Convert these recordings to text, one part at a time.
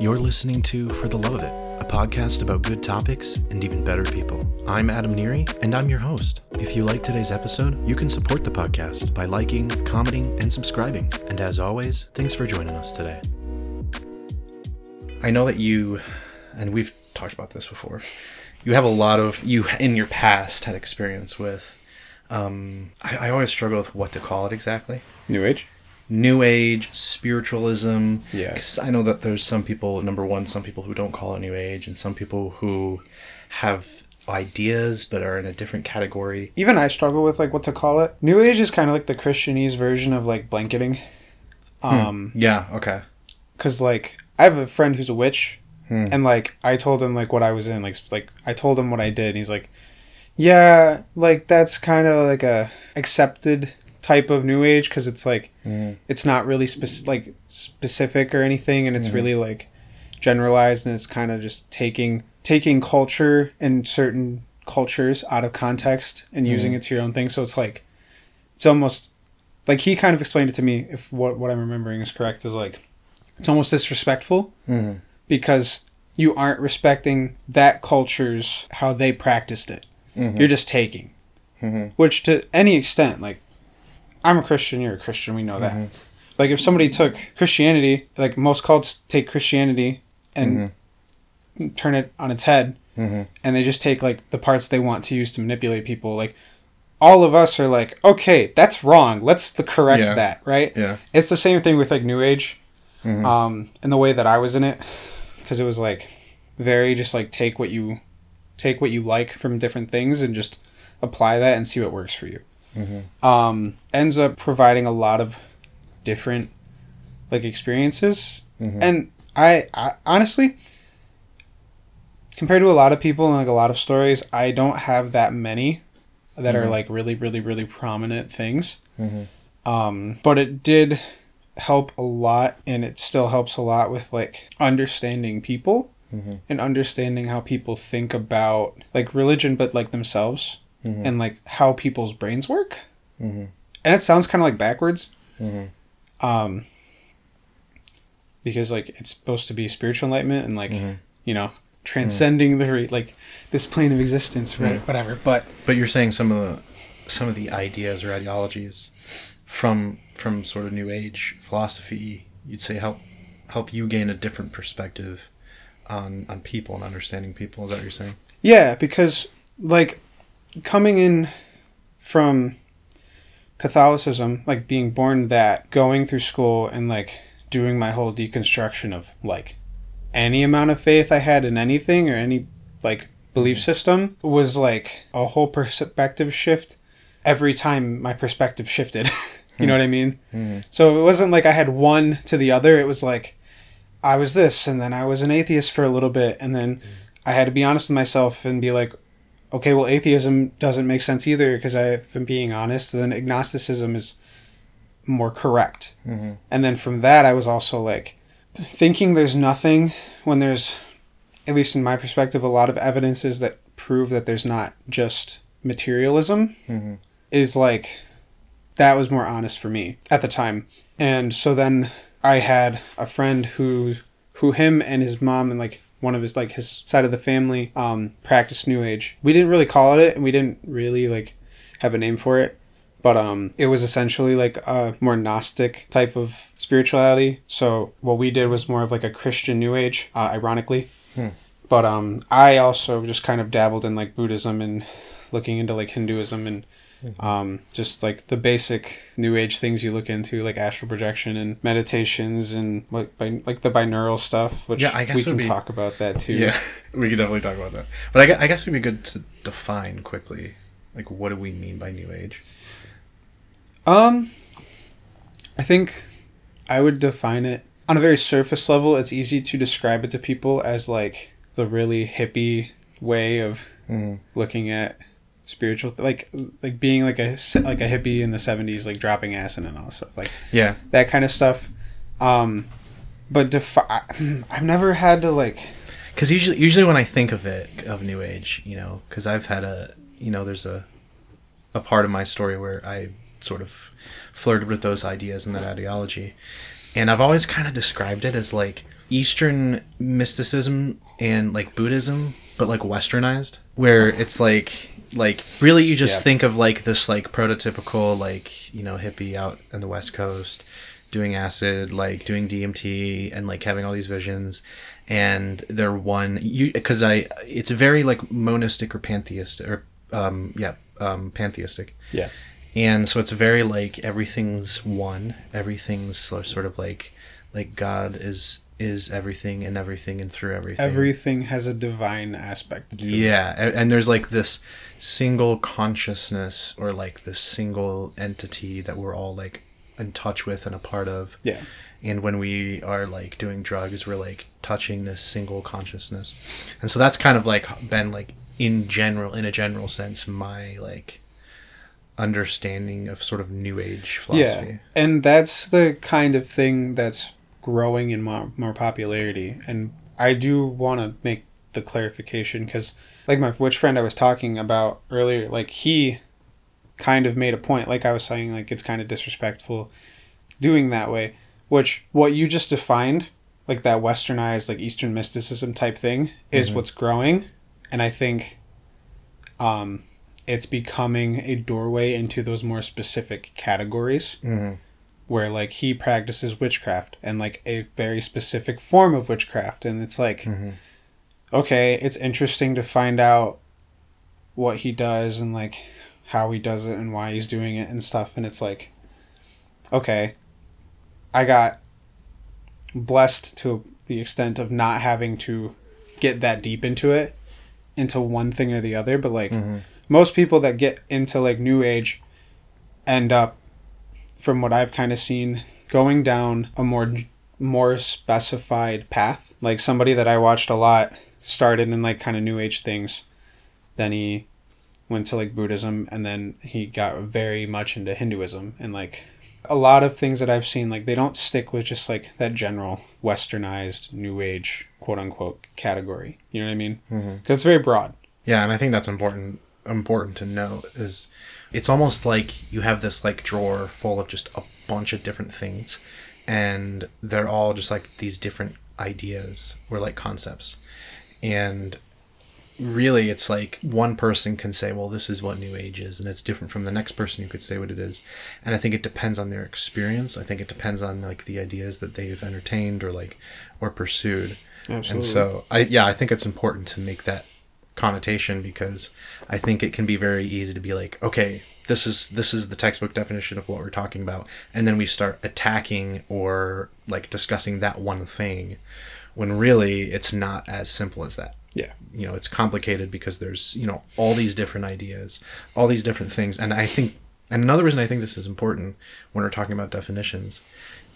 You're listening to For the Love of It, a podcast about good topics and even better people. I'm Adam Nieri, and I'm your host. If you like today's episode, you can support the podcast by liking, commenting, and subscribing. And as always, thanks for joining us today. I know that you, and we've talked about this before, you have a lot of, you in your past had experience with, um, I, I always struggle with what to call it exactly. New Age? New Age, spiritualism. Yeah. 'Cause I know that there's some people, number one, some people who don't call it New Age, and some people who have ideas but are in a different category. Even I struggle with like what to call it. New Age is kind of like the Christianese version of like blanketing. Um, Yeah, okay. cause like I have a friend who's a witch, Hmm. and like I told him like what I was in, like like I told him what I did, and he's like, yeah, like that's kind of like a accepted type of New Age, cause it's like Mhm. it's not really spec- like specific or anything, and it's really like generalized, and it's kind of just taking taking culture and certain cultures out of context and using it to your own thing. So it's like it's almost like he kind of explained it to me. If what what I'm remembering is correct, is like it's almost disrespectful Mhm. because you aren't respecting that culture's how they practiced it. Mhm. You're just taking, Mhm. which to any extent, like I'm a Christian, you're a Christian, we know that. Like if somebody took Christianity, like most cults take Christianity and turn it on its head, Mhm. and they just take like the parts they want to use to manipulate people. Like all of us are like, okay, that's wrong. Let's the correct Yeah. that, right? Yeah. It's the same thing with like New Age, Mhm. um, and the way that I was in it, because it was like very just like take what you take what you like from different things and just apply that and see what works for you. Mhm. Um, ends up providing a lot of different like experiences, Mhm. and I, I honestly. Compared to a lot of people and like a lot of stories, I don't have that many that are Mhm. like really, really, really prominent things. Mhm. Um, but it did help a lot, and it still helps a lot with like understanding people Mhm. and understanding how people think about like religion, but like themselves Mhm. and like how people's brains work. Mhm. And it sounds kind of like backwards, Mhm. um, because like it's supposed to be spiritual enlightenment and like Mhm. you know transcending the re- like this plane of existence, right? Right. Whatever, but But you're saying some of the some of the ideas or ideologies from from sort of new age philosophy, you'd say help help you gain a different perspective on on people and understanding people. Is that what you're saying? Yeah, because like coming in from Catholicism, like being born that, going through school and like doing my whole deconstruction of like any amount of faith I had in anything or any like belief system was like a whole perspective shift every time my perspective shifted. you know what I mean? Mhm. So it wasn't like I had one to the other. It was like I was this, and then I was an atheist for a little bit, and then I had to be honest with myself and be like, okay, well, atheism doesn't make sense either because I've been being honest. And then agnosticism is more correct. Mhm. And then from that, I was also like thinking there's nothing when there's, at least in my perspective, a lot of evidences that prove that there's not just materialism Mhm. is like that was more honest for me at the time. And so then I had a friend who who him and his mom and like one of his like his side of the family um practiced new age. We didn't really call it it and we didn't really like have a name for it. But um it was essentially like a more gnostic type of spirituality. So what we did was more of like a Christian new age, uh, ironically. Hmm. But um I also just kind of dabbled in like Buddhism and looking into like Hinduism and um, just like the basic new age things you look into, like astral projection and meditations and like bi- like the binaural stuff, which Yeah, I guess we can would be- talk about that too. Yeah, we could definitely talk about that. But I, I guess it'd be good to define quickly, like what do we mean by new age? Um, I think I would define it on a very surface level. It's easy to describe it to people as like the really hippie way of Mhm. looking at spiritual, th- like like being like a like a hippie in the seventies, like dropping acid and all that stuff, like Yeah. that kind of stuff. Um, but defi- I've never had to like. Because usually, usually when I think of it, of New Age, you know, because I've had a, you know, there's a, a part of my story where I sort of flirted with those ideas and that ideology. And I've always kind of described it as like Eastern mysticism and like Buddhism, but like westernized, where it's like like really you just Yeah. think of like this like prototypical like you know hippie out in the west coast doing acid like doing dmt and like having all these visions and they're one you because i it's very like monistic or pantheistic or um yeah um pantheistic Yeah. and so it's very like everything's one everything's sort of like like god is is everything and everything and through everything Everything has a divine aspect to it. yeah, a- and there's like this single consciousness or like this single entity that we're all like in touch with and a part of. Yeah. And when we are like doing drugs, we're like touching this single consciousness. And so that's kind of like been like in general, in a general sense, my like understanding of sort of new age philosophy. Yeah, and that's the kind of thing that's growing in more, more popularity. And I do want to make the clarification because, like my witch friend I was talking about earlier, like he kind of made a point, like I was saying, like it's kind of disrespectful doing that way. Which what you just defined, like that westernized, like Eastern mysticism type thing, is Mhm. what's growing, and I think, um, it's becoming a doorway into those more specific categories hmm where like he practices witchcraft and like a very specific form of witchcraft. And it's like hmm okay it's interesting to find out what he does and like how he does it and why he's doing it and stuff. And it's like okay i got blessed to the extent of not having to get that deep into it into one thing or the other. But like hmm most people that get into like new age end up from what i've kind of seen going down a more more specified path. Like somebody that i watched a lot started in like kind of new age things. Then he went to like buddhism and then he got very much into hinduism and like a lot of things that i've seen like they don't stick with just like that general westernized new age quote unquote category. You know what i mean? Mm-hmm. Because it's very broad. Yeah, and I think that's important important to note is it's almost like you have this like drawer full of just a bunch of different things and they're all just like these different ideas or like concepts. And really it's like one person can say, well, this is what new age is and it's different from the next person who could say what it is. And I think it depends on their experience. I think it depends on like the ideas that they've entertained or like or pursued. Absolutely. And so I yeah, I think it's important to make that connotation because I think it can be very easy to be like, okay, this is this is the textbook definition of what we're talking about, and then we start attacking or like discussing that one thing, when really it's not as simple as that. yeah. You know, it's complicated because there's you know all these different ideas, all these different things, and I think and another reason I think this is important when we're talking about definitions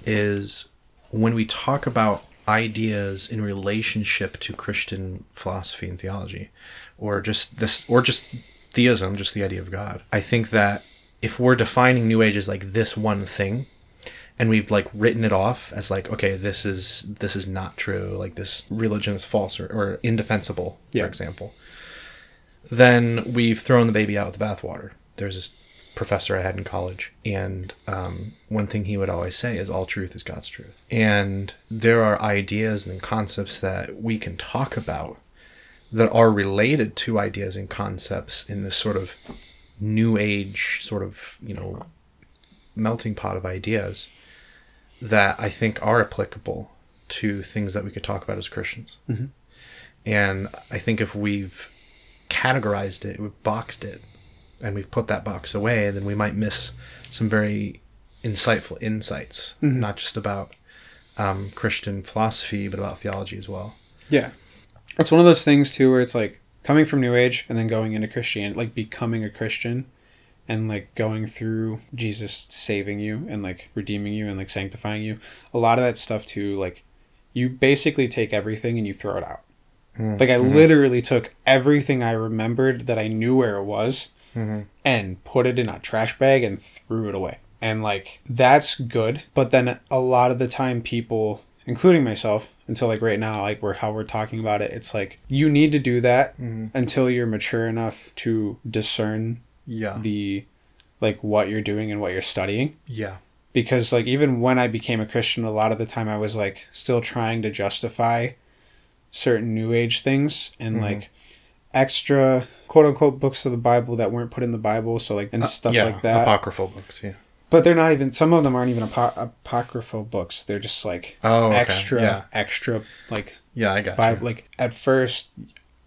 is when we talk about ideas in relationship to Christian philosophy and theology, or just this, or just theism, just the idea of God. I think that if we're defining New Age as like this one thing, and we've like written it off as like, okay, this is this is not true, like this religion is false or, or indefensible, Yeah. for example, then we've thrown the baby out with the bathwater. There's this professor I had in college, and um, one thing he would always say is all truth is God's truth. And there are ideas and concepts that we can talk about that are related to ideas and concepts in this sort of new age sort of you know melting pot of ideas that I think are applicable to things that we could talk about as Christians. Mhm. And I think if we've categorized it, we've boxed it, and we've put that box away, then we might miss some very insightful insights, Mhm. not just about um, Christian philosophy, but about theology as well. Yeah. It's one of those things too where it's like coming from New Age and then going into Christianity, like becoming a Christian and like going through Jesus saving you and like redeeming you and like sanctifying you. A lot of that stuff too, like you basically take everything and you throw it out. Like I Mhm. literally took everything I remembered that I knew where it was Mhm. and put it in a trash bag and threw it away. And like that's good, but then a lot of the time people, including myself, until like right now, like we're how we're talking about it, it's like you need to do that Mhm. until you're mature enough to discern Yeah. the like what you're doing and what you're studying Yeah. because like even when I became a Christian, a lot of the time I was like still trying to justify certain New Age things and Mhm. like extra quote unquote books of the Bible that weren't put in the Bible, so like and stuff Uh, yeah, like that. Apocryphal books. Yeah. but they're not even. Some of them aren't even apo- apocryphal books. They're just like Oh, okay. extra, Yeah. extra like Yeah, I got Bible. Like at first,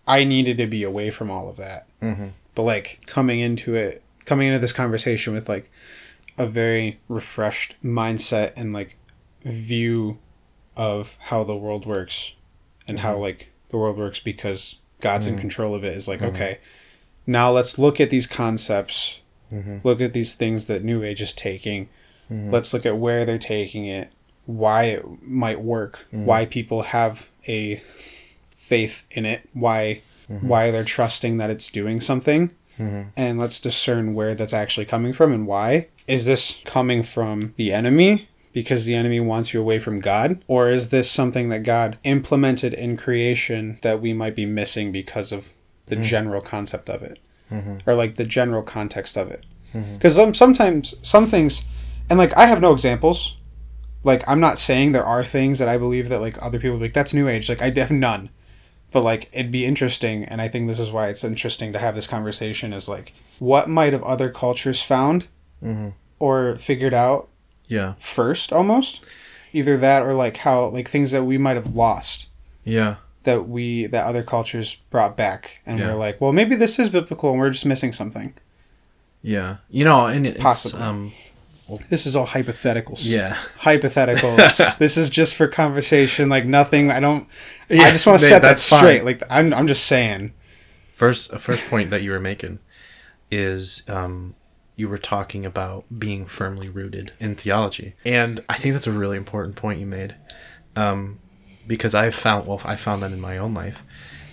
I needed to be away from all of that. Mm-hmm. but like coming into it coming into this conversation with like a very refreshed mindset and like view of how the world works and how like the world works because God's in Mhm. control of it is like Mhm. okay now let's look at these concepts Mm-hmm. look at these things that new age is taking Mm-hmm. let's look at where they're taking it why it might work Mhm. why people have a faith in it why why they're trusting that it's doing something Mm-hmm. and let's discern where that's actually coming from and why. Is this coming from the enemy because the enemy wants you away from God? Or is this something that God implemented in creation that we might be missing because of the Mhm. general concept of it? Mm-hmm. Or like the general context of it? Because sometimes some things, and like I have no examples. Like I'm not saying there are things that I believe that like other people be like that's new age. Like I have none but like it'd be interesting and i think this is why it's interesting to have this conversation is like what might have other cultures found Mm-hmm. or figured out Yeah. first almost either that or like how like things that we might have lost Yeah. that we that other cultures brought back and Yeah. we're like well maybe this is biblical and we're just missing something Yeah. You know, and it's Possibly. um. this is all hypotheticals Yeah. hypotheticals this is just for conversation like nothing i don't Yeah, i just want to set that that's fine. straight like I'm, I'm just saying First, a first point that you were making is um, you were talking about being firmly rooted in theology, and I think that's a really important point you made, um, because I found well, I found that in my own life.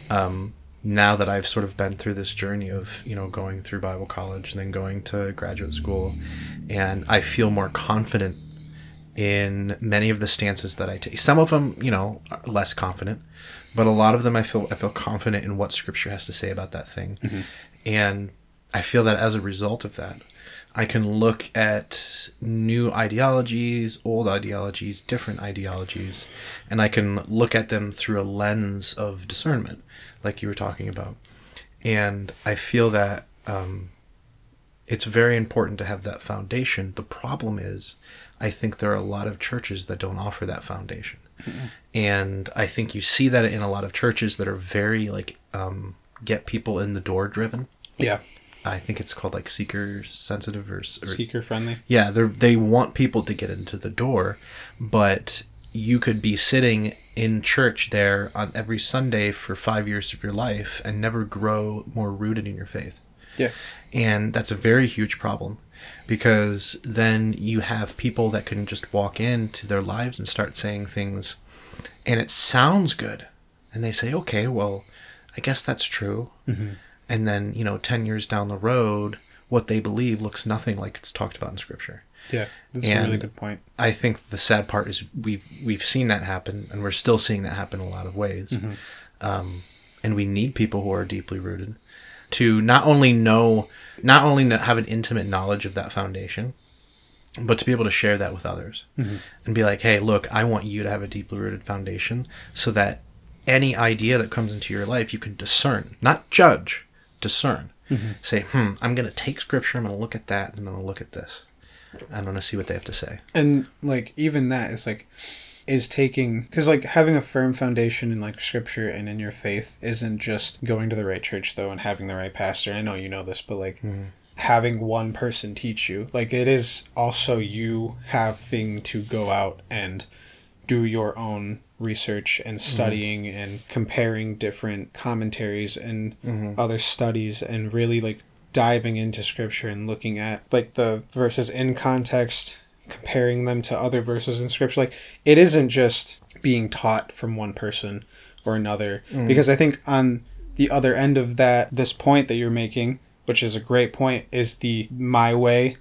Um, now that I've sort of been through this journey of you know going through Bible college and then going to graduate school, and I feel more confident in many of the stances that I take. Some of them, you know, are less confident, but a lot of them I feel I feel confident in what Scripture has to say about that thing, and I feel that as a result of that, I can look at new ideologies, old ideologies, different ideologies, and I can look at them through a lens of discernment, like you were talking about, and I feel that. Um, it's very important to have that foundation. The problem is, I think there are a lot of churches that don't offer that foundation. And I think you see that in a lot of churches that are very like um, get people in the door driven. yeah I think it's called like seeker sensitive or, or seeker friendly yeah, they they want people to get into the door, but you could be sitting in church there on every Sunday for 5 years of your life and never grow more rooted in your faith. yeah And that's a very huge problem because then you have people that can just walk into their lives and start saying things and it sounds good. And they say, okay, well, I guess that's true. Mm-hmm. And then, you know, 10 years down the road, what they believe looks nothing like it's talked about in scripture. yeah that's a really good point I think the sad part is we've we've seen that happen, and we're still seeing that happen in a lot of ways. Um, and we need people who are deeply rooted to not only know, not only have an intimate knowledge of that foundation, but to be able to share that with others and be like, "Hey, look, I want you to have a deeply rooted foundation, so that any idea that comes into your life, you can discern, not judge, discern. Say, hmm, I'm going to take scripture, I'm going to look at that, and then I'll look at this. I'm going to see what they have to say. and like even that is like is taking because like having a firm foundation in like scripture and in your faith isn't just going to the right church though and having the right pastor i know you know this but like having one person teach you like it is also you having to go out and do your own research and mm-hmm. studying and comparing different commentaries and mm-hmm. other studies and really like diving into scripture and looking at like the verses in context comparing them to other verses in scripture. Like it isn't just being taught from one person or another mm. because i think on the other end of that this point that you're making which is a great point is the my way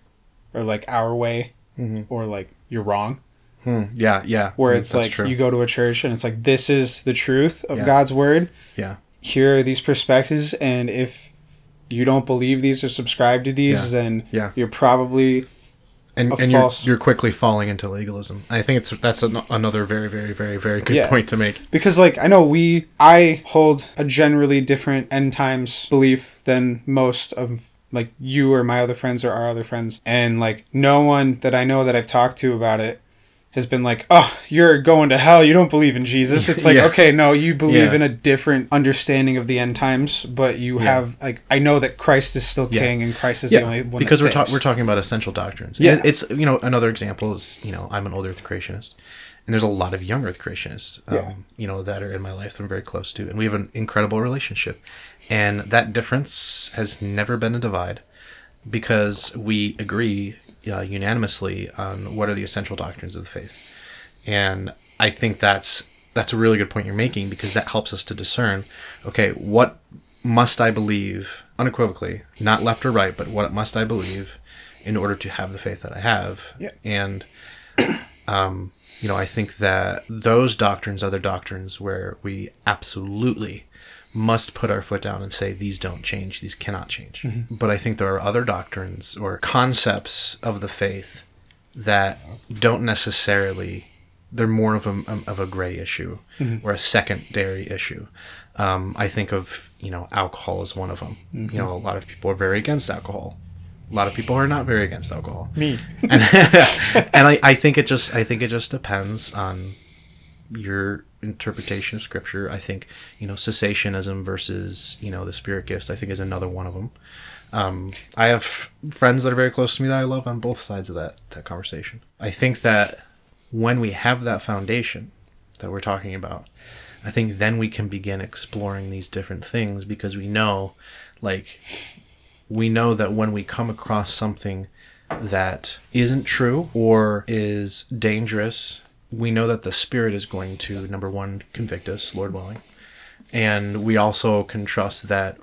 or like our way mm-hmm. or like you're wrong Hmm. Yeah, yeah. where Mm, it's like true. you go to a church and it's like this is the truth of Yeah. God's word. yeah, Here are these perspectives, and if you don't believe these or subscribe to these, Yeah. then Yeah. you're probably and, and you're, you're quickly falling into legalism. I think it's that's an, another very very very very good Yeah. point to make. because like I know we I hold a generally different end times belief than most of like you or my other friends or our other friends and like no one that I know that I've talked to about it has been like oh you're going to hell you don't believe in Jesus it's like Yeah. okay no you believe Yeah. in a different understanding of the end times but you Yeah. have like I know that Christ is still king and Christ is the only one because we're, ta- we're talking about essential doctrines. Yeah. And it's you know another example is you know I'm an old Earth creationist, and there's a lot of young Earth creationists, um, Yeah. you know that are in my life that I'm very close to, and we have an incredible relationship, and that difference has never been a divide, because we agree uh, unanimously on what are the essential doctrines of the faith, and I think that's that's a really good point you're making because that helps us to discern, okay, what must I believe unequivocally, not left or right, but what must I believe in order to have the faith that I have? Yeah. And, um, you know, I think that those doctrines are the doctrines where we absolutely must put our foot down and say these don't change, these cannot change. Mm-hmm. But I think there are other doctrines or concepts of the faith that don't necessarily they're more of a um, of a gray issue mm-hmm. or a secondary issue. Um, I think of you know alcohol as one of them. You mm-hmm. know, a lot of people are very against alcohol. A lot of people are not very against alcohol. me and, and I, I think it just I think it just depends on your interpretation of scripture. I think you know cessationism versus you know the spirit gifts. I think is another one of them. Um, I have friends that are very close to me that I love on both sides of that that conversation. I think that when we have that foundation that we're talking about, I think then we can begin exploring these different things because we know, like, we know that when we come across something that isn't true or is dangerous, we know that the Spirit is going to, number one, convict us, Lord willing. And we also can trust that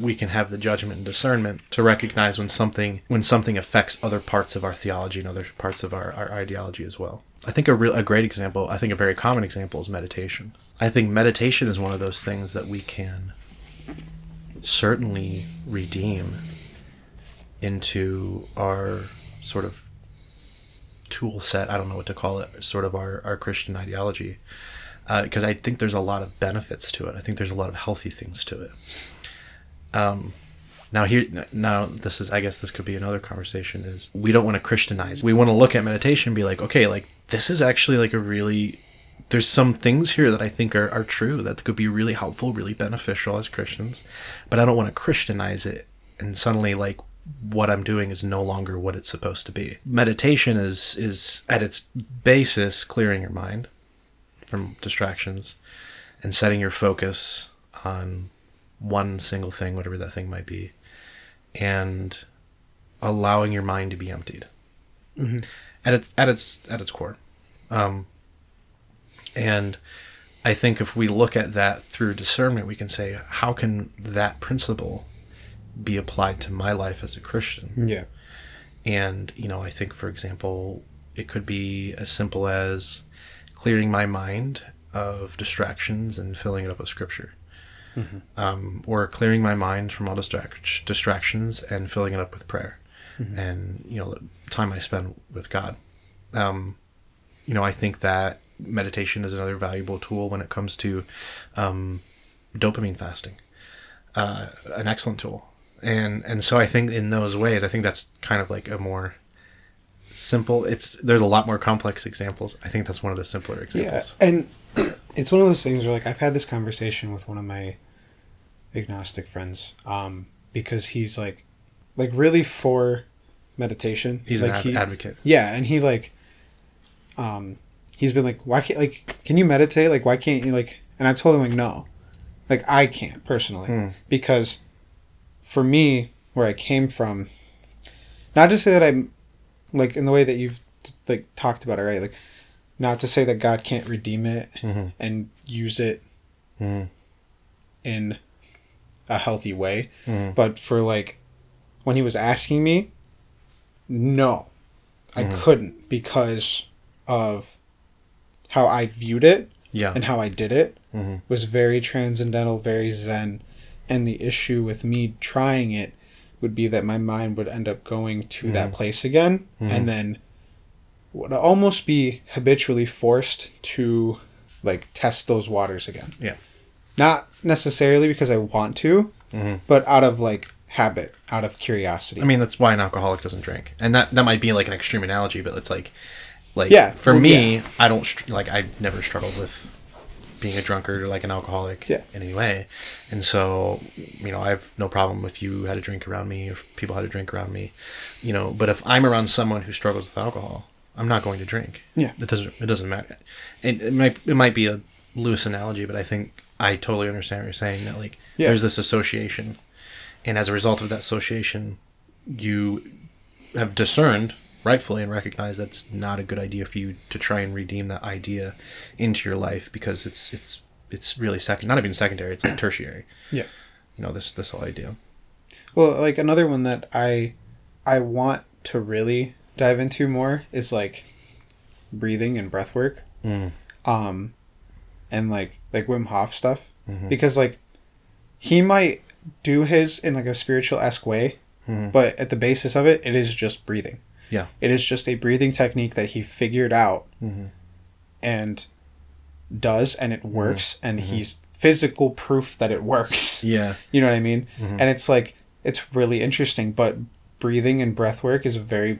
we can have the judgment and discernment to recognize when something when something affects other parts of our theology and other parts of our, our ideology as well. I think a real a great example, I think a very common example is meditation. I think meditation is one of those things that we can certainly redeem into our sort of tool set. I don't know what to call it, sort of our, our Christian ideology. Because I think there's a lot of benefits to it. I think there's a lot of healthy things to it. Um, now here, now this is, I guess this could be another conversation. Is we don't want to Christianize. We want to look at meditation and be like, okay, like this is actually like a really there's some things here that I think are, are true that could be really helpful, really beneficial as Christians, but I don't want to Christianize it and suddenly like what I'm doing is no longer what it's supposed to be. Meditation is is at its basis clearing your mind from distractions and setting your focus on one single thing, whatever that thing might be, and allowing your mind to be emptied at its at its at its core. Um, and I think if we look at that through discernment, we can say, how can that principle be applied to my life as a Christian? yeah And, you know, I think, for example, it could be as simple as clearing my mind of distractions and filling it up with scripture. Um, or clearing my mind from all distract- distractions and filling it up with prayer and, you know, the time I spend with God. Um, you know, I think that meditation is another valuable tool when it comes to um, dopamine fasting. Uh, an excellent tool, and and so I think in those ways, I think that's kind of like a more simple. It's there's a lot more complex examples. I think that's one of the simpler examples. Yeah, and it's one of those things where like I've had this conversation with one of my agnostic friends, um, because he's like, like really for meditation. He's like an ad- he, advocate. yeah, and he like, um, he's been like, why can't like, can you meditate? Like, why can't you like? And I've told him like, no, like I can't personally Hmm. because, for me, where I came from, not to say that I'm, like in the way that you've like talked about it, right? Like, not to say that God can't redeem it Mhm. and use it Mhm. in a healthy way, Mhm. but for like when he was asking me, no, I Mhm. couldn't because of how I viewed it Yeah. and how I did it Mhm. was very transcendental, very zen, And the issue with me trying it would be that my mind would end up going to Mm. that place again and then would almost be habitually forced to like test those waters again. Yeah. Not necessarily because I want to, Mm-hmm. but out of like habit, out of curiosity. I mean, that's why an alcoholic doesn't drink, and that that might be like an extreme analogy, but it's like, like Yeah, For me, I don't str- like. I've never struggled with being a drunkard or like an alcoholic Yeah. in any way, and so you know, I have no problem if you had a drink around me, or if people had a drink around me, you know. But if I'm around someone who struggles with alcohol, I'm not going to drink. Yeah. it doesn't. It doesn't matter. It, it might it might be a loose analogy, but I think I totally understand what you're saying. That like Yeah. there's this association, and as a result of that association, you have discerned rightfully and recognize that's not a good idea for you to try and redeem that idea into your life because it's it's it's really second not even secondary it's like tertiary yeah. you know this this whole idea Well, like another one that I I want to really dive into more is like breathing and breath work. Mm. Um and like like Wim Hof stuff Mhm. because like he might do his in like a spiritual esque way, Mhm. but at the basis of it, it is just breathing. Yeah. It is just a breathing technique that he figured out Mhm. and does, and it works, and he's physical proof that it works. yeah You know what I mean? Mhm. And it's like it's really interesting, but breathing and breath work is a very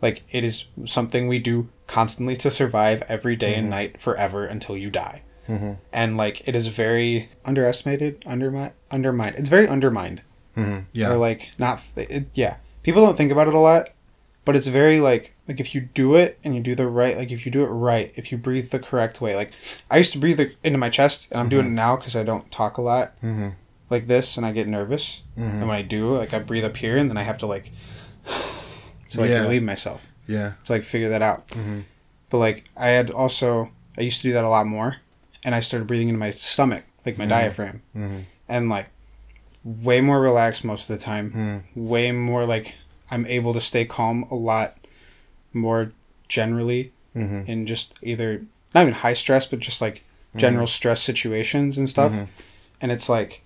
like it is something we do constantly to survive every day and night forever until you die. mm-hmm. And like it is very underestimated, undermined, undermined. It's very undermined. Mm-hmm. yeah Or like not it, yeah. People don't think about it a lot, but it's very like like if you do it and you do the right like if you do it right, if you breathe the correct way. Like I used to breathe it into my chest and I'm doing it now cuz I don't talk a lot mm-hmm. like this and I get nervous. Mhm. And when I do, like I breathe up here and then I have to like to like Yeah. relieve myself. yeah To like figure that out. Mhm. But like I had also I used to do that a lot more and I started breathing into my stomach, like my diaphragm. Mhm. And like way more relaxed most of the time. Mhm. Way more like I'm able to stay calm a lot more generally Mhm. in just either not even high stress but just like general stress situations and stuff. Mhm. And it's like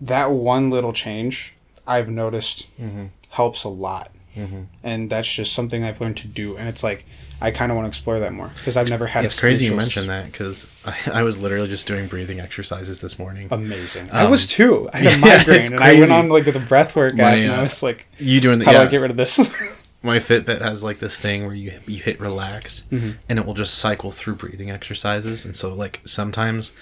that one little change I've noticed Mhm. helps a lot. Mhm. And that's just something I've learned to do. And it's like, I kind of want to explore that more because I've never had it's crazy you spiritual mention that because I, I was literally just doing breathing exercises this morning Amazing. I Um, was too. I had a migraine and I went on like with a breath work app and I uh, was like, you doing the how yeah do I get rid of this? my Fitbit has like this thing where you you hit relax Mhm. and it will just cycle through breathing exercises and so like sometimes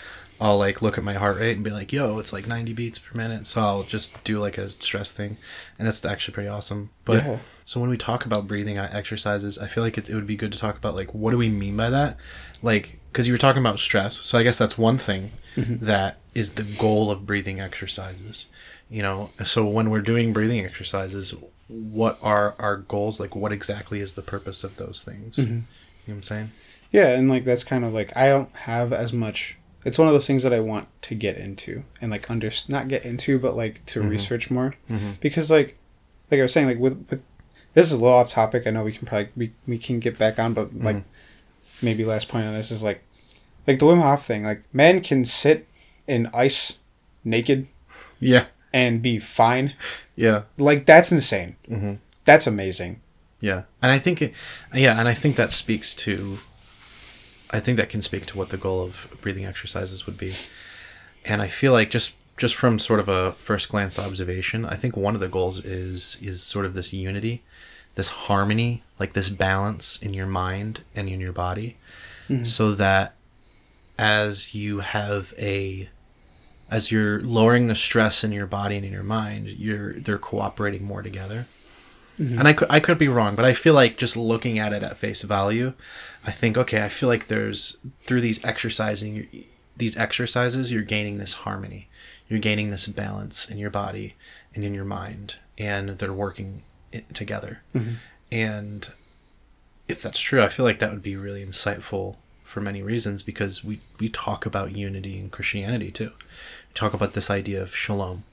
I'll like look at my heart rate and be like yo it's like 90 beats per minute so I'll just do like a stress thing. And that's actually pretty awesome. But Yeah. so when we talk about breathing exercises I feel like it, it would be good to talk about like what do we mean by that? Like because you were talking about stress so I guess that's one thing mm-hmm. that is the goal of breathing exercises you know? So when we're doing breathing exercises what are our goals? Like what exactly is the purpose of those things? Mm-hmm. You know what i'm saying? Yeah. And like, that's kind of like, I don't have as much. It's one of those things that I want to get into and like under not get into, but like to mm-hmm. research more mm-hmm. because like, like I was saying, like with, with, this is a little off topic. I know we can probably, we, we can get back on, but like mm-hmm. maybe last point on this is like, like the Wim Hof thing, like men can sit in ice naked yeah and be fine. yeah Like that's insane. mm-hmm. That's amazing. yeah and i think it yeah and i think that speaks to i think that can speak to what the goal of breathing exercises would be. And i feel like just just from sort of a first glance observation i think one of the goals is is sort of this unity this harmony like this balance in your mind and in your body. Mm-hmm. So that as you have a as you're lowering the stress in your body and in your mind you're they're cooperating more together Mm-hmm. and I could, I could be wrong but i feel like just looking at it at face value i think okay i feel like there's through these exercising these exercises you're gaining this harmony you're gaining this balance in your body and in your mind and they're working it together mm-hmm. and if that's true, I feel like that would be really insightful for many reasons because we, we talk about unity in Christianity too. We talk about this idea of shalom.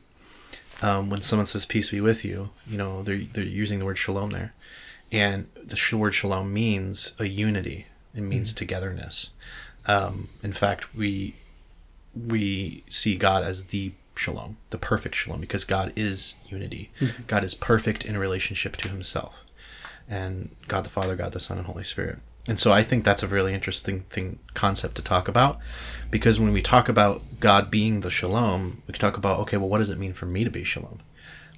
Um, when someone says peace be with you, you know, they're, they're using the word shalom there. And the word shalom means a unity. It means togetherness. Um, in fact, we we see God as the shalom, the perfect shalom, because God is unity. God is perfect in relationship to Himself, and God the Father, God the Son, and Holy Spirit. And so I think that's a really interesting thing concept to talk about, because when we talk about God being the shalom, we can talk about okay, well, what does it mean for me to be shalom?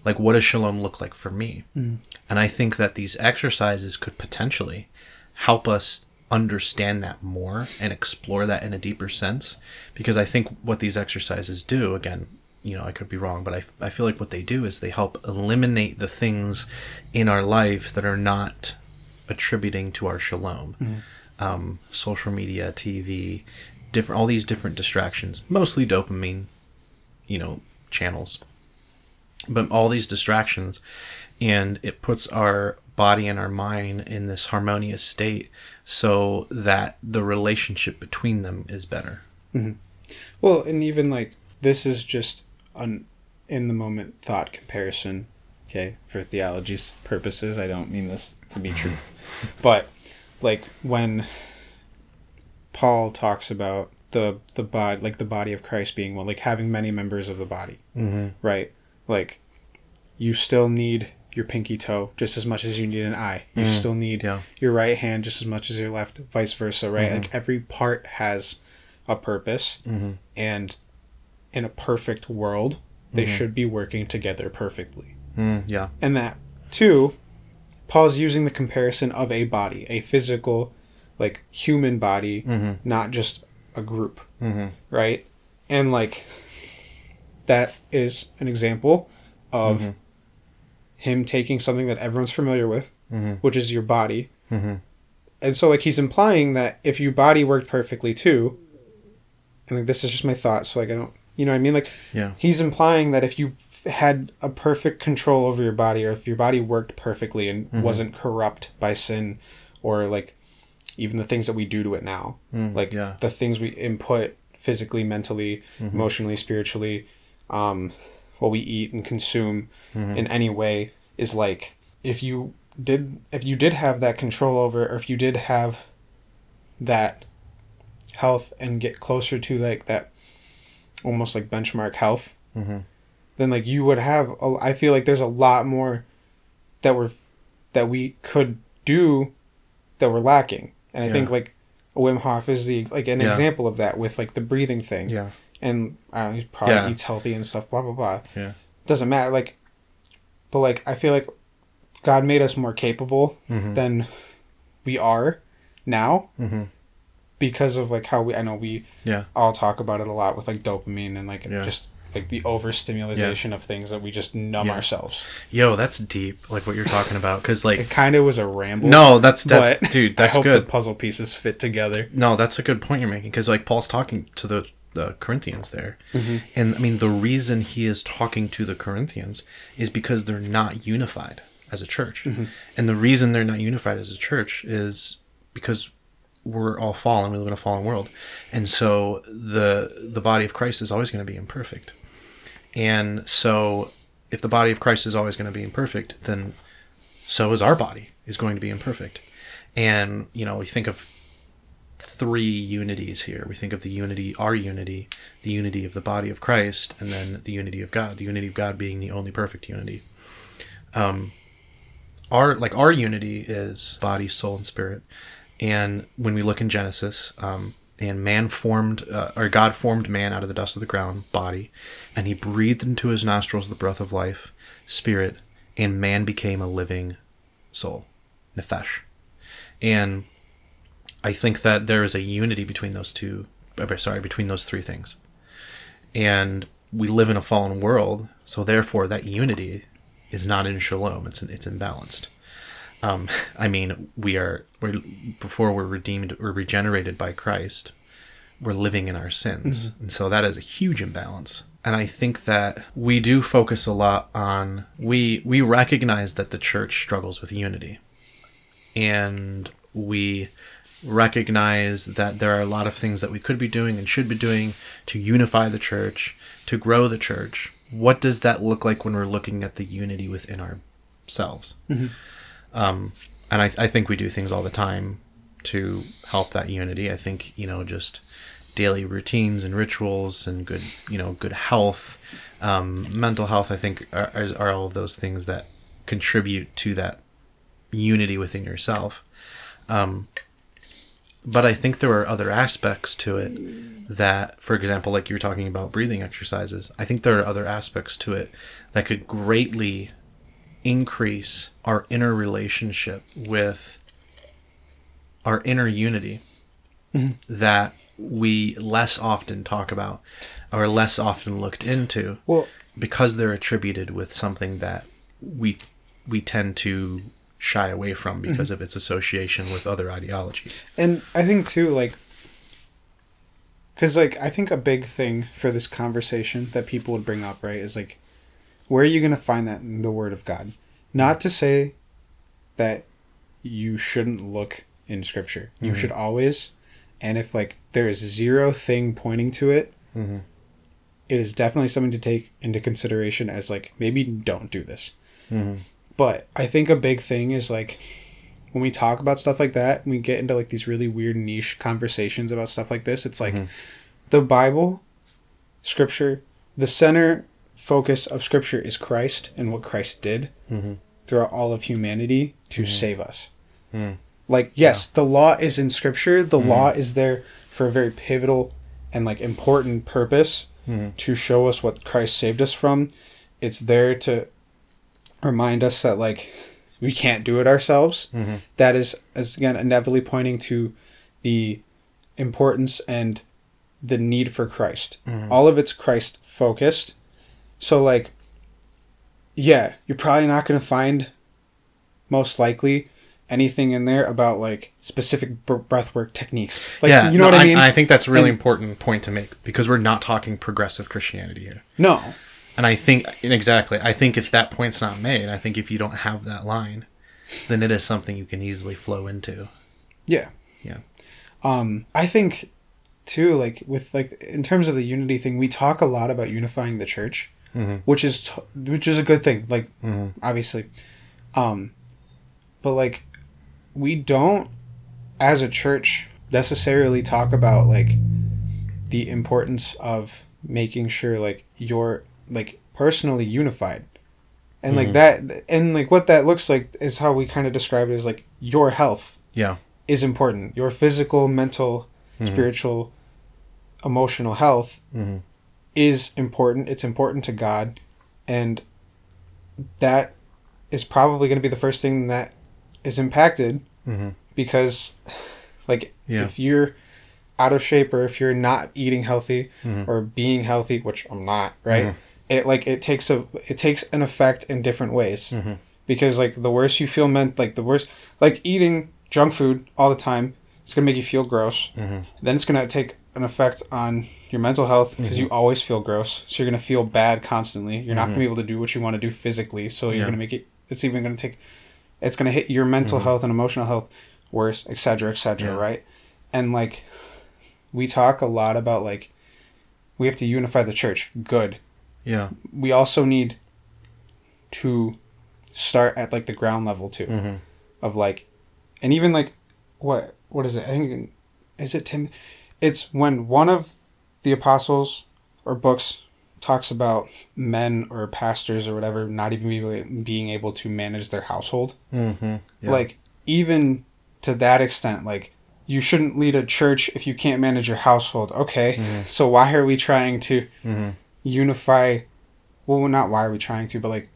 Like, what does shalom look like for me? Mm. And I think that these exercises could potentially help us understand that more and explore that in a deeper sense. Because I think what these exercises do, again, you know, I could be wrong, but I, I feel like what they do is they help eliminate the things in our life that are not attributing to our shalom. Um, social media, TV, different, all these different distractions, mostly dopamine, you know, channels but all these distractions and it puts our body and our mind in this harmonious state so that the relationship between them is better Well, and even like this is just an in the moment thought comparison. Okay, for theology's purposes, I don't mean this to be truth, but like when Paul talks about the the body, like the body of Christ being one, like having many members of the body, mm-hmm. right? Like you still need your pinky toe just as much as you need an eye. You Mhm. still need Yeah. your right hand just as much as your left, vice versa, right? Like every part has a purpose, Mm-hmm. and in a perfect world, they Mhm. should be working together perfectly. mm, yeah And that, too, Paul's using the comparison of a body, a physical, like human body, mm-hmm. not just a group, Mm-hmm. right? And like, that is an example of Mhm. him taking something that everyone's familiar with, Mm-hmm. which is your body. Mm-hmm. And so, like, he's implying that if your body worked perfectly too, and like, this is just my thought, so like, I don't, you know what I mean? Like, yeah he's implying that if you had a perfect control over your body, or if your body worked perfectly and Mhm. wasn't corrupt by sin, or like even the things that we do to it now, Mm, like yeah the things we input physically, mentally, Mhm. emotionally, spiritually, um, what we eat and consume Mhm. in any way is like if you did if you did have that control over or if you did have that health and get closer to like that almost like benchmark health Mhm. Then like you would have a, I feel like there's a lot more that we're that we could do that we're lacking and I Yeah. think like Wim Hof is the like an Yeah. example of that with like the breathing thing yeah and I don't know, he probably Yeah. eats healthy and stuff blah blah blah Yeah. doesn't matter like but like I feel like God made us more capable mm-hmm. than we are now Mm-hmm. because of like how we I know we yeah all talk about it a lot with like dopamine and like just like the overstimulation of things that we just numb Yeah. ourselves. yo that's deep like what you're talking about because like It kind of was a ramble. no that's that's dude that's I hope good the puzzle pieces fit together. No, that's a good point you're making because like Paul's talking to the the Corinthians there, Mm-hmm. and I mean the reason he is talking to the Corinthians is because they're not unified as a church, Mm-hmm. and the reason they're not unified as a church is because we're all fallen. We live in a fallen world, and so the the body of Christ is always going to be imperfect, and so if the body of Christ is always going to be imperfect, then so is our body is going to be imperfect, and you know we think of three unities here. We think of the unity, our unity, the unity of the body of Christ, and then the unity of God. The unity of God being the only perfect unity. Um, our like our unity is body, soul, and spirit. And when we look in Genesis, um, and man formed, uh, or God formed man out of the dust of the ground, body, and he breathed into his nostrils the breath of life, spirit, and man became a living soul, nefesh. And I think that there is a unity between those two. uh, Sorry, between those three things. And we live in a fallen world, so therefore that unity is not in shalom. It's it's imbalanced. Um, I mean, we are we're before we're redeemed or regenerated by Christ, we're living in our sins, and so that is a huge imbalance. And I think that we do focus a lot on we we recognize that the church struggles with unity, and we recognize that there are a lot of things that we could be doing and should be doing to unify the church, to grow the church. What does that look like when we're looking at the unity within ourselves? Um, and I, I think we do things all the time to help that unity. I think, you know, just daily routines and rituals and good, you know, good health, Um, mental health, I think, are, are, all of those things that contribute to that unity within yourself. Um, but I think there are other aspects to it that, for example, like you're talking about breathing exercises, I think there are other aspects to it that could greatly increase our inner relationship with our inner unity mm-hmm. that we less often talk about or less often looked into Well, because they're attributed with something that we we tend to shy away from mm-hmm. because of its association with other ideologies. And I think too, like, because like I think a big thing for this conversation that people would bring up, right, is like, where are you gonna find that in the Word of God? Not to say that you shouldn't look in Scripture. You mm-hmm. should always, and if like there is zero thing pointing to it, Mhm. it is definitely something to take into consideration as like maybe don't do this. Mm-hmm. But I think a big thing is like when we talk about stuff like that, we get into like these really weird niche conversations about stuff like this. It's like mm-hmm. the Bible, scripture, the center focus of scripture is Christ and what Christ did mm-hmm. throughout all of humanity to mm-hmm. save us. Mm. Like, yes, the law is in scripture, the mm-hmm. law is there for a very pivotal and like important purpose to show us what Christ saved us from. It's there to remind us that like we can't do it ourselves. That is, is again inevitably pointing to the importance and the need for Christ. All of it's Christ focused. So like, yeah, you're probably not going to find most likely anything in there about like specific br- breathwork techniques. Like, yeah, you know no, what I mean? I think that's a really And- important point to make because we're not talking progressive Christianity here. no, And I think exactly. I think if that point's not made, I think if you don't have that line, then it is something you can easily flow into. yeah. Yeah. um i think too like with like in terms of the unity thing we talk a lot about unifying the church which is t- which is a good thing like obviously um but like we don't as a church necessarily talk about like the importance of making sure like you're like personally unified and like that and like what that looks like is how we kind of describe it as like your health Yeah. is important. Your physical, mental, spiritual, emotional health Mhm. Is important. It's important to God, and that is probably going to be the first thing that is impacted Mhm. because, like, Yeah. if you're out of shape or if you're not eating healthy Mhm. or being healthy, which I'm not, right? Mhm. It like it takes a it takes an effect in different ways Mhm. because like the worse you feel meant like the worse like eating junk food all the time it's gonna make you feel gross Mhm. then it's gonna take an effect on your mental health because you mm-hmm. always feel gross. So you're gonna feel bad constantly. You're not gonna mm-hmm. be able to do what you want to do physically. So you're Yeah. gonna make it it's even gonna take it's gonna hit your mental mm-hmm. health and emotional health worse etc etc Yeah. right? And like we talk a lot about like we have to unify the church. Good. Yeah. we also need to start at like the ground level too Mhm. of like and even like what what is it? I think is it tim it's when one of the apostles or books talks about men or pastors or whatever not even be, being able to manage their household Mm-hmm. Yeah. like even to that extent like you shouldn't lead a church if you can't manage your household okay so why are we trying to Mhm. unify well not why are we trying to but like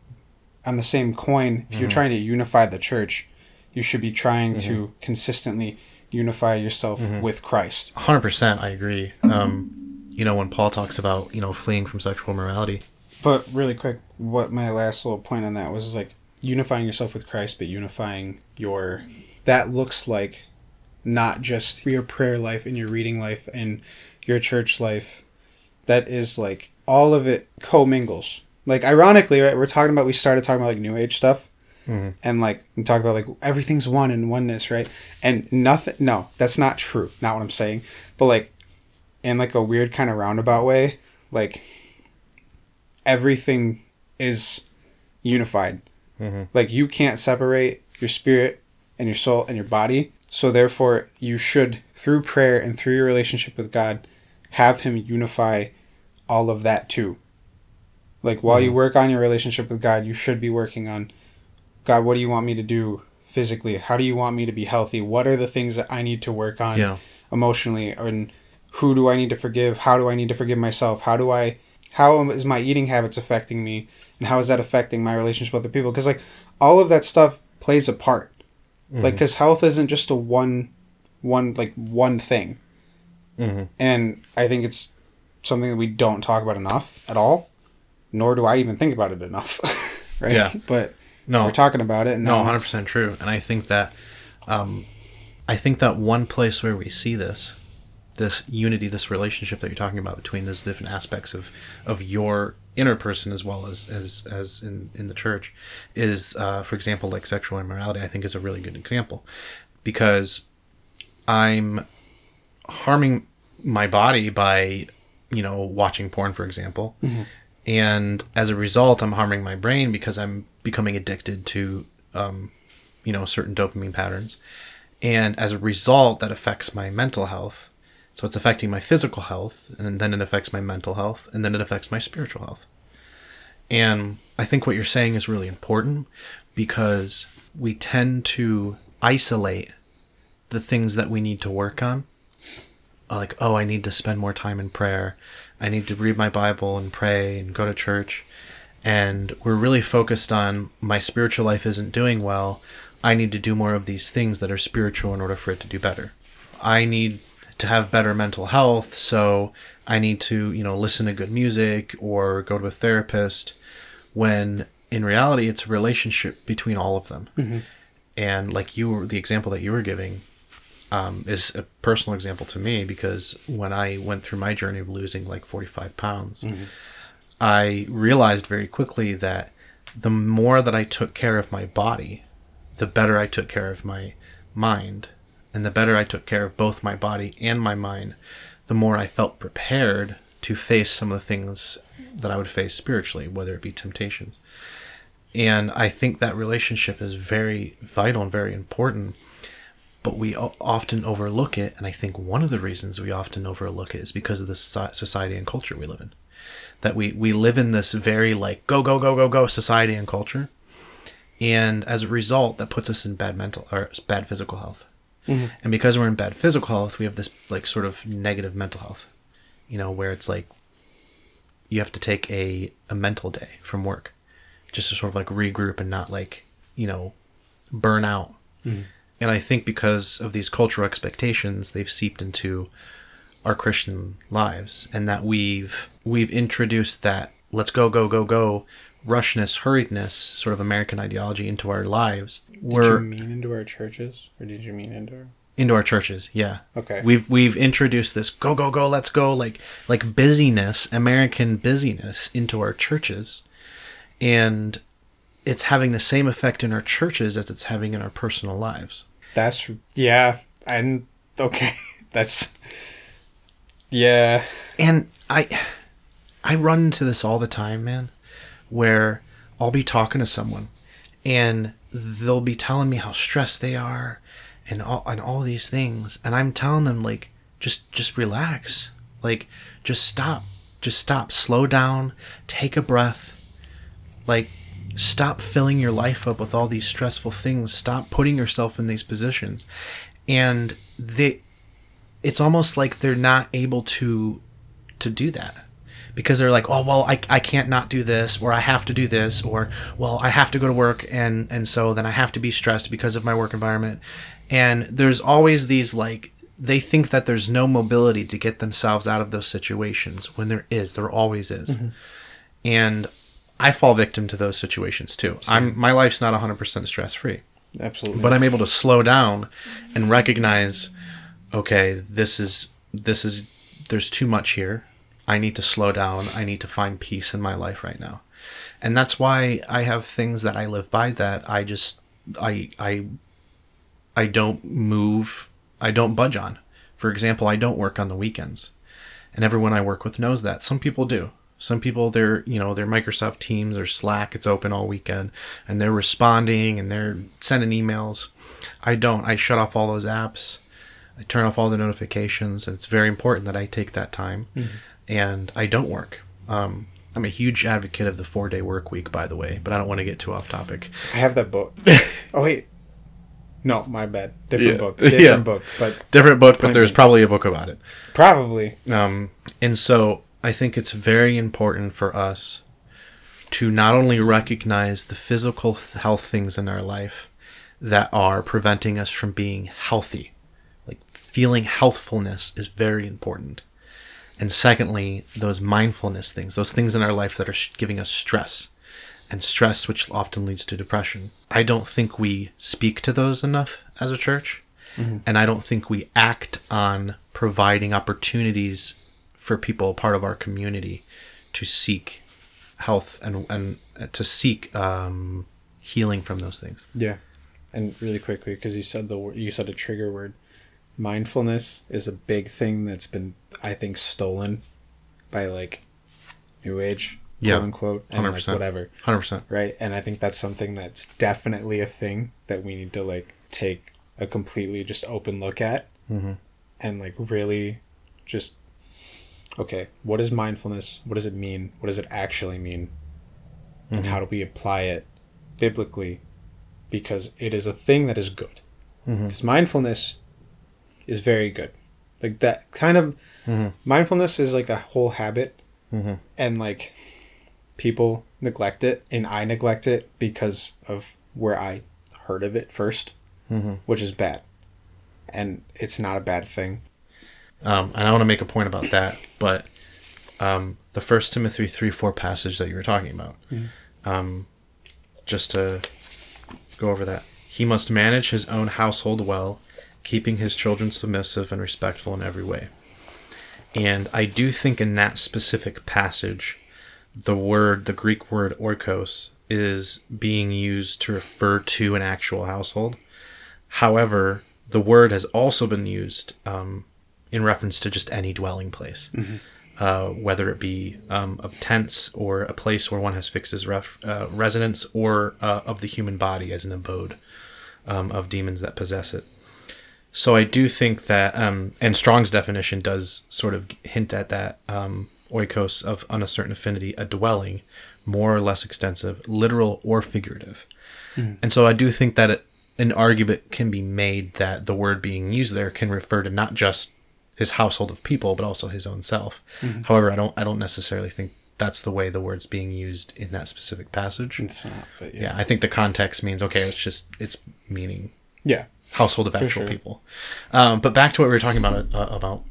on the same coin if you're trying to unify the church you should be trying to consistently unify yourself with christ. Hundred percent, I agree. Um, you know, when Paul talks about you know fleeing from sexual morality, but really quick what my last little point on that was like unifying yourself with christ but unifying your that looks like not just your prayer life and your reading life and your church life. That is like all of it commingles like ironically right we're talking about we started talking about like new age stuff Mm-hmm. and like talk about like everything's one and oneness right? And nothing no that's not true not what i'm saying. But like in like a weird kind of roundabout way like everything is unified. Mm-hmm. Like you can't separate your spirit and your soul and your body. So therefore you should through prayer and through your relationship with god have him unify all of that too. Like while you mm-hmm. work on your relationship with God, you should be working on God, what do you want me to do physically? How do you want me to be healthy? What are the things that I need to work on Yeah. emotionally? And who do I need to forgive? How do I need to forgive myself? How do I how is my eating habits affecting me? And how is that affecting my relationship with other people? Because like all of that stuff plays a part. Like cuz health isn't just a one one like one thing. Mhm. And I think it's something that we don't talk about enough at all, nor do I even think about it enough. right? Yeah. But No, we're talking about it No, hundred percent true. And I think that, um, I think that one place where we see this, this unity, this relationship that you're talking about between those different aspects of of your inner person as well as as as in in the church, is uh, for example like sexual immorality. I think is a really good example, because I'm harming my body by you know watching porn for example and as a result i'm harming my brain because i'm becoming addicted to um, you know certain dopamine patterns. And as a result that affects my mental health. So it's affecting my physical health and then it affects my mental health and then it affects my spiritual health. And i think what you're saying is really important because we tend to isolate the things that we need to work on. Like oh i need to spend more time in prayer. I need to read my bible and pray and go to church and we're really focused on my spiritual life isn't doing well i need to do more of these things that are spiritual in order for it to do better. I need to have better mental health so i need to you know listen to good music or go to a therapist when in reality it's a relationship between all of them. And like you were the example that you were giving um, is a personal example to me because when I went through my journey of losing like 45 pounds, I realized very quickly that the more that I took care of my body, the better I took care of my mind. And the better I took care of both my body and my mind, the more I felt prepared to face some of the things that I would face spiritually, whether it be temptations. And I think that relationship is very vital and very important but we often overlook it and i think one of the reasons we often overlook it is because of the society and culture we live in that we we live in this very like go go go go go society and culture. And as a result that puts us in bad mental or bad physical health. Mm-hmm. And because we're in bad physical health we have this like sort of negative mental health you know where it's like you have to take a, a mental day from work just to sort of like regroup and not like you know burn out. Mm-hmm. And I think because of these cultural expectations, they've seeped into our Christian lives, and that we've we've introduced that let's go go go go rushness, hurriedness, sort of American ideology into our lives. Did you mean into our churches or did you mean into our into our churches, yeah. Okay. We've we've introduced this go go go let's go like like busyness, American busyness into our churches, and it's having the same effect in our churches as it's having in our personal lives. That's yeah, and okay. That's yeah. and I I run into this all the time, man, where I'll be talking to someone and they'll be telling me how stressed they are and all and all these things and I'm telling them like just just relax. Like just stop. Just stop. Slow down. Take a breath. Like stop filling your life up with all these stressful things. Stop putting yourself in these positions. And they it's almost like they're not able to to do that. Because they're like oh well I, I can't not do this or i have to do this or well i have to go to work and and so then i have to be stressed because of my work environment. And there's always these like they think that there's no mobility to get themselves out of those situations when there is there always is. Mm-hmm. And i fall victim to those situations too. I'm my life's not 100% stress free Absolutely. but I'm able to slow down and recognize, okay, this is this is there's too much here. I need to slow down. I need to find peace in my life right now, and that's why I have things that I live by that I just I I I don't move. I don't budge on. For example, I don't work on the weekends, and everyone I work with knows that. Some people do. Some people, they're you know, their Microsoft Teams or Slack, it's open all weekend, and they're responding and they're sending emails. I don't. I shut off all those apps. I turn off all the notifications, and it's very important that I take that time, and I don't work. Um, I'm a huge advocate of the four day work week, by the way, but I don't want to get too off topic. I have that book. oh wait, no, my bad. Different Yeah. book. Different Yeah. book, but Different book, but there's probably a book about it. probably. Um, and so I think it's very important for us to not only recognize the physical health things in our life that are preventing us from being healthy. Feeling healthfulness is very important. And secondly, those mindfulness things, those things in our life that are sh- giving us stress, and stress, which often leads to depression. I don't think we speak to those enough as a church. And I don't think we act on providing opportunities for people, part of our community, to seek health and, and to seek um, healing from those things. Yeah, and really quickly because you said the you said a trigger word. Mindfulness is a big thing that's been, I think, stolen by like New Age, Yeah, quote unquote, and like 100%. whatever, 100%. right? And I think that's something that's definitely a thing that we need to like take a completely just open look at, Mhm. and like really, just okay, what is mindfulness? What does it mean? What does it actually mean? And how do we apply it biblically? Because it is a thing that is good. Mhm. Because mindfulness is very good. Like that kind of Mhm. mindfulness is like a whole habit, Mhm. and like people neglect it, and I neglect it because of where I heard of it 1st Mhm. which is bad. And it's not a bad thing. Um, and I want to make a point about that, but um, the First Timothy three four passage that you were talking about, um, just to go over that, he must manage his own household well, keeping his children submissive and respectful in every way. And I do think in that specific passage, the word, the Greek word oikos, is being used to refer to an actual household. However, the word has also been used um, in reference to just any dwelling place, uh, whether it be um, of tents or a place where one has fixed his ref- uh, residence, or uh, of the human body as an abode um, of demons that possess it. So I do think that, um, and Strong's definition does sort of hint at that um, oikos of on a certain affinity, a dwelling, more or less extensive, literal or figurative. And so I do think that it, an argument can be made that the word being used there can refer to not just his household of people, but also his own self. However, I don't I don't necessarily think that's the way the word's being used in that specific passage. It's not, but yeah. Yeah, I think the context means okay, it's just it's meaning Yeah. Household of actual sure. people. Um, but back to what we were talking about uh, about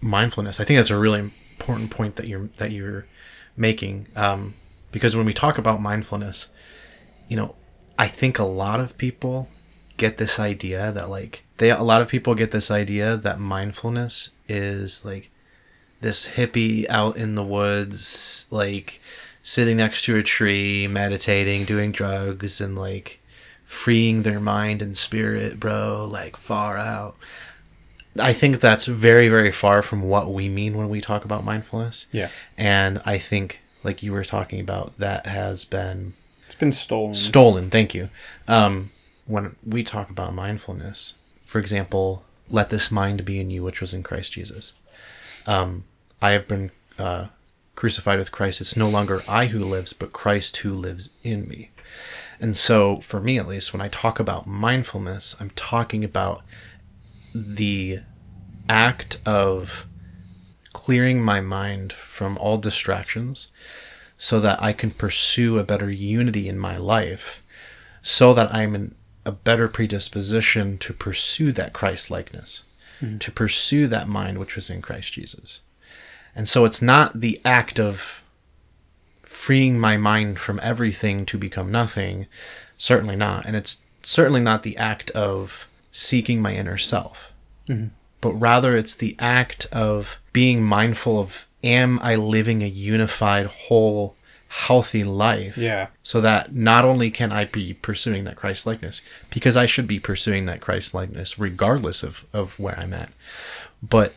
mindfulness, I think that's a really important point that you're that you're making um, because when we talk about mindfulness, you know, I think a lot of people get this idea that like they a lot of people get this idea that mindfulness is like this hippie out in the woods like sitting next to a tree meditating doing drugs and like freeing their mind and spirit bro like far out. I think that's very very far from what we mean when we talk about mindfulness. Yeah. and i think like you were talking about that has been It's been stolen. stolen thank you. Um, when we talk about mindfulness for example let this mind be in you which was in christ jesus. Um, i have been uh, crucified with christ. It's no longer i who lives but christ who lives in me and so for me at least when i talk about mindfulness i'm talking about the act of clearing my mind from all distractions so that I can pursue a better unity in my life, so that I'm in a better predisposition to pursue that Christ likeness, hmm. to pursue that mind which was in Christ Jesus. And so it's not the act of freeing my mind from everything to become nothing, certainly not. And it's certainly not the act of seeking my inner self mm-hmm. but rather it's the act of being mindful of am I living a unified, whole, healthy life? Yeah. So that not only can I be pursuing that Christ likeness, because I should be pursuing that Christ likeness regardless of, of where I'm at, but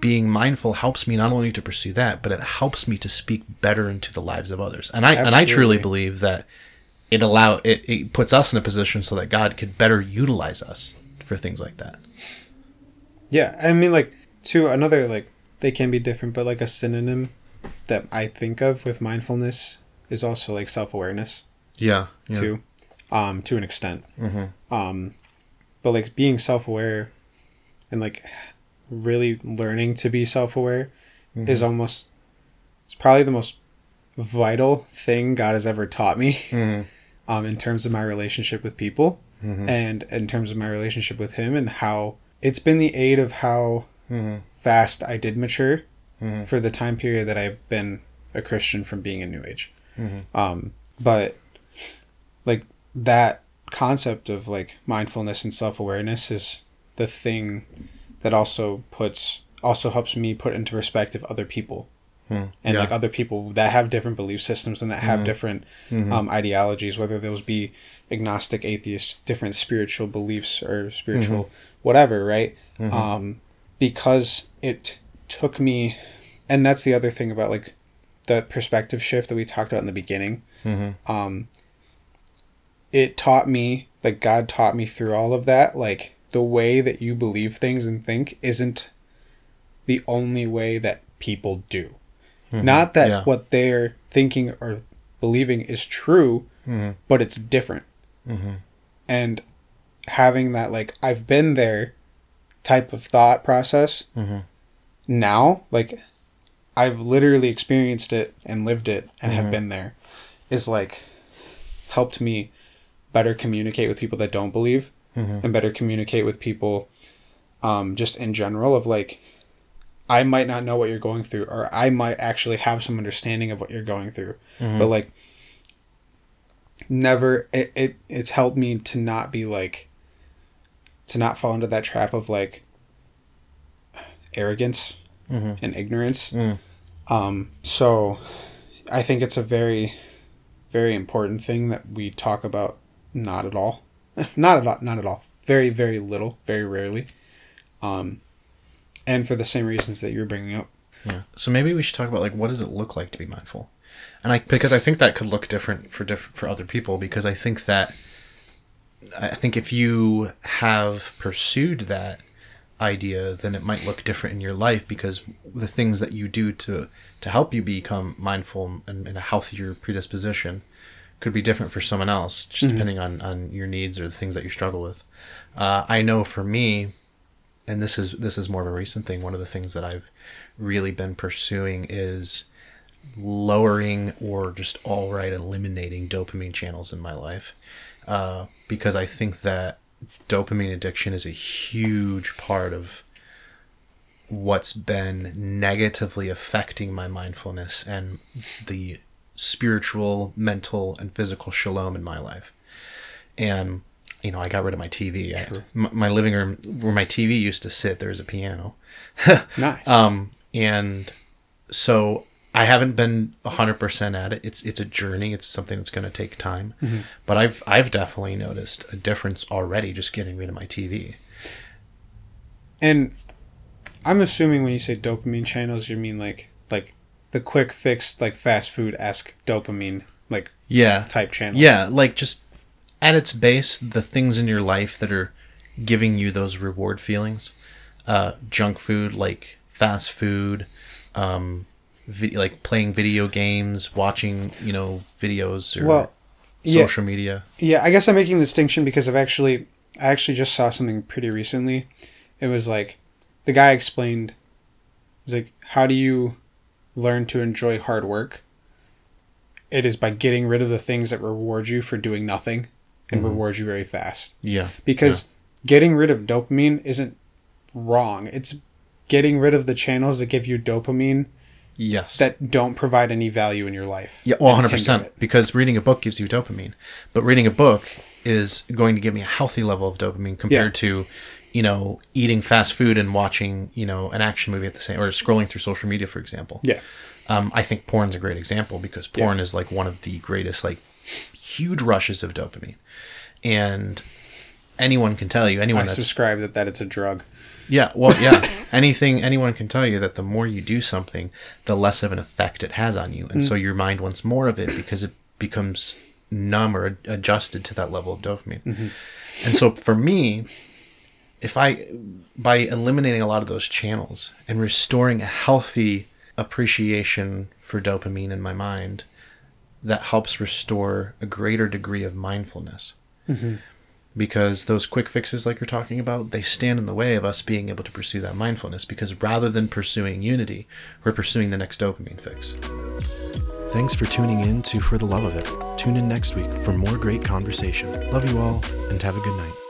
being mindful helps me not only to pursue that, but it helps me to speak better into the lives of others. And I and I truly believe that it allow it, it puts us in a position so that God could better utilize us for things like that. Yeah, I mean, like, to another, like, they can be different, but like a synonym that I think of with mindfulness is also like self awareness Yeah. yeah. too, um, to an extent. Mm-hmm. Um, but like being self aware and like really learning to be self aware Mm-hmm. is almost it's probably the most vital thing God has ever taught me. Mm-hmm. um, in terms of my relationship with people Mhm. and in terms of my relationship with him and how it's been the aid of how Mm-hmm. fast I did mature Mhm. for the time period that I've been a Christian from being a New Age. Mhm. Um, but like that concept of like mindfulness and self awareness is the thing that also puts also helps me put into perspective other people Hmm. and yeah. like other people that have different belief systems and that have Mhm. different Mhm. um, ideologies, whether those be agnostic, atheist, different spiritual beliefs or spiritual whatever, right? Mhm. Um, because it took me, and that's the other thing about like the perspective shift that we talked about in the beginning. Mhm. Um, it taught me, like God taught me through all of that, like the way that you believe things and think isn't the only way that people do. Mhm. Not that Yeah. what they're thinking or believing is true, Mhm. but it's different. Mhm. And having that, like, I've been there type of thought process Mhm. now, like, I've literally experienced it and lived it and have been there, is like helped me better communicate with people that don't believe Mhm. and better communicate with people um, just in general of like i might not know what you're going through or i might actually have some understanding of what you're going through Mhm. but like never it, it it's helped me to not be like to not fall into that trap of like arrogance Mhm. and ignorance Mm. um so i think it's a very very important thing that we talk about not at all not at all not at all. Very very little very rarely. Um and for the same reasons that you're bringing up. Yeah. So maybe we should talk about like what does it look like to be mindful, and I because I think that could look different for different for other people because I think that I think if you have pursued that idea, then it might look different in your life because the things that you do to to help you become mindful and in a healthier predisposition could be different for someone else, just depending on on your needs or the things that you struggle with. Uh, I know for me, and this is this is more of a recent thing. One of the things that I've really been pursuing is lowering or just outright eliminating dopamine channels in my life, uh, because I think that dopamine addiction is a huge part of what's been negatively affecting my mindfulness and the spiritual, mental, and physical shalom in my life. And you know, I got rid of my TV. I, my, my living room, where my TV used to sit, there's a piano. nice Um, and so I haven't been hundred percent at it. It's it's a journey. It's something that's going to take time. But I've I've definitely noticed a difference already just getting rid of my TV. and i'm assuming when you say dopamine channels you mean like like the quick fix like fast food esque dopamine like Yeah, type channel yeah. Like just at its base, the things in your life that are giving you those reward feelings, uh, junk food like fast food, um, like playing video games, watching you know videos or well yeah social media. Yeah, I guess I'm making the distinction because I've actually I actually just saw something pretty recently. It was like the guy explained it's like how do you learn to enjoy hard work? It is by getting rid of the things that reward you for doing nothing and Mhm. reward you very fast. Yeah. Because getting rid of dopamine isn't wrong. It's getting rid of the channels that give you dopamine Yes. that don't provide any value in your life. yeah, well, and hundred hinder percent. it. Because reading a book gives you dopamine, but reading a book is going to give me a healthy level of dopamine compared to, you know, eating fast food and watching, you know, an action movie at the same or scrolling through social media, for example. Yeah. Um, I think porn's a great example because porn is like one of the greatest, like, huge rushes of dopamine, and anyone can tell you, anyone I that's subscribe that that it's a drug. Yeah, well, yeah. Anything anyone can tell you that the more you do something, the less of an effect it has on you, and so your mind wants more of it because it becomes numb or adjusted to that level of dopamine. And so for me, if I by eliminating a lot of those channels and restoring a healthy appreciation for dopamine in my mind that helps restore a greater degree of mindfulness. Mm-hmm. Because those quick fixes, like you're talking about, they stand in the way of us being able to pursue that mindfulness. Because rather than pursuing unity, we're pursuing the next dopamine fix. Thanks for tuning in to For the Love of It. Tune in next week for more great conversation. Love you all, and have a good night.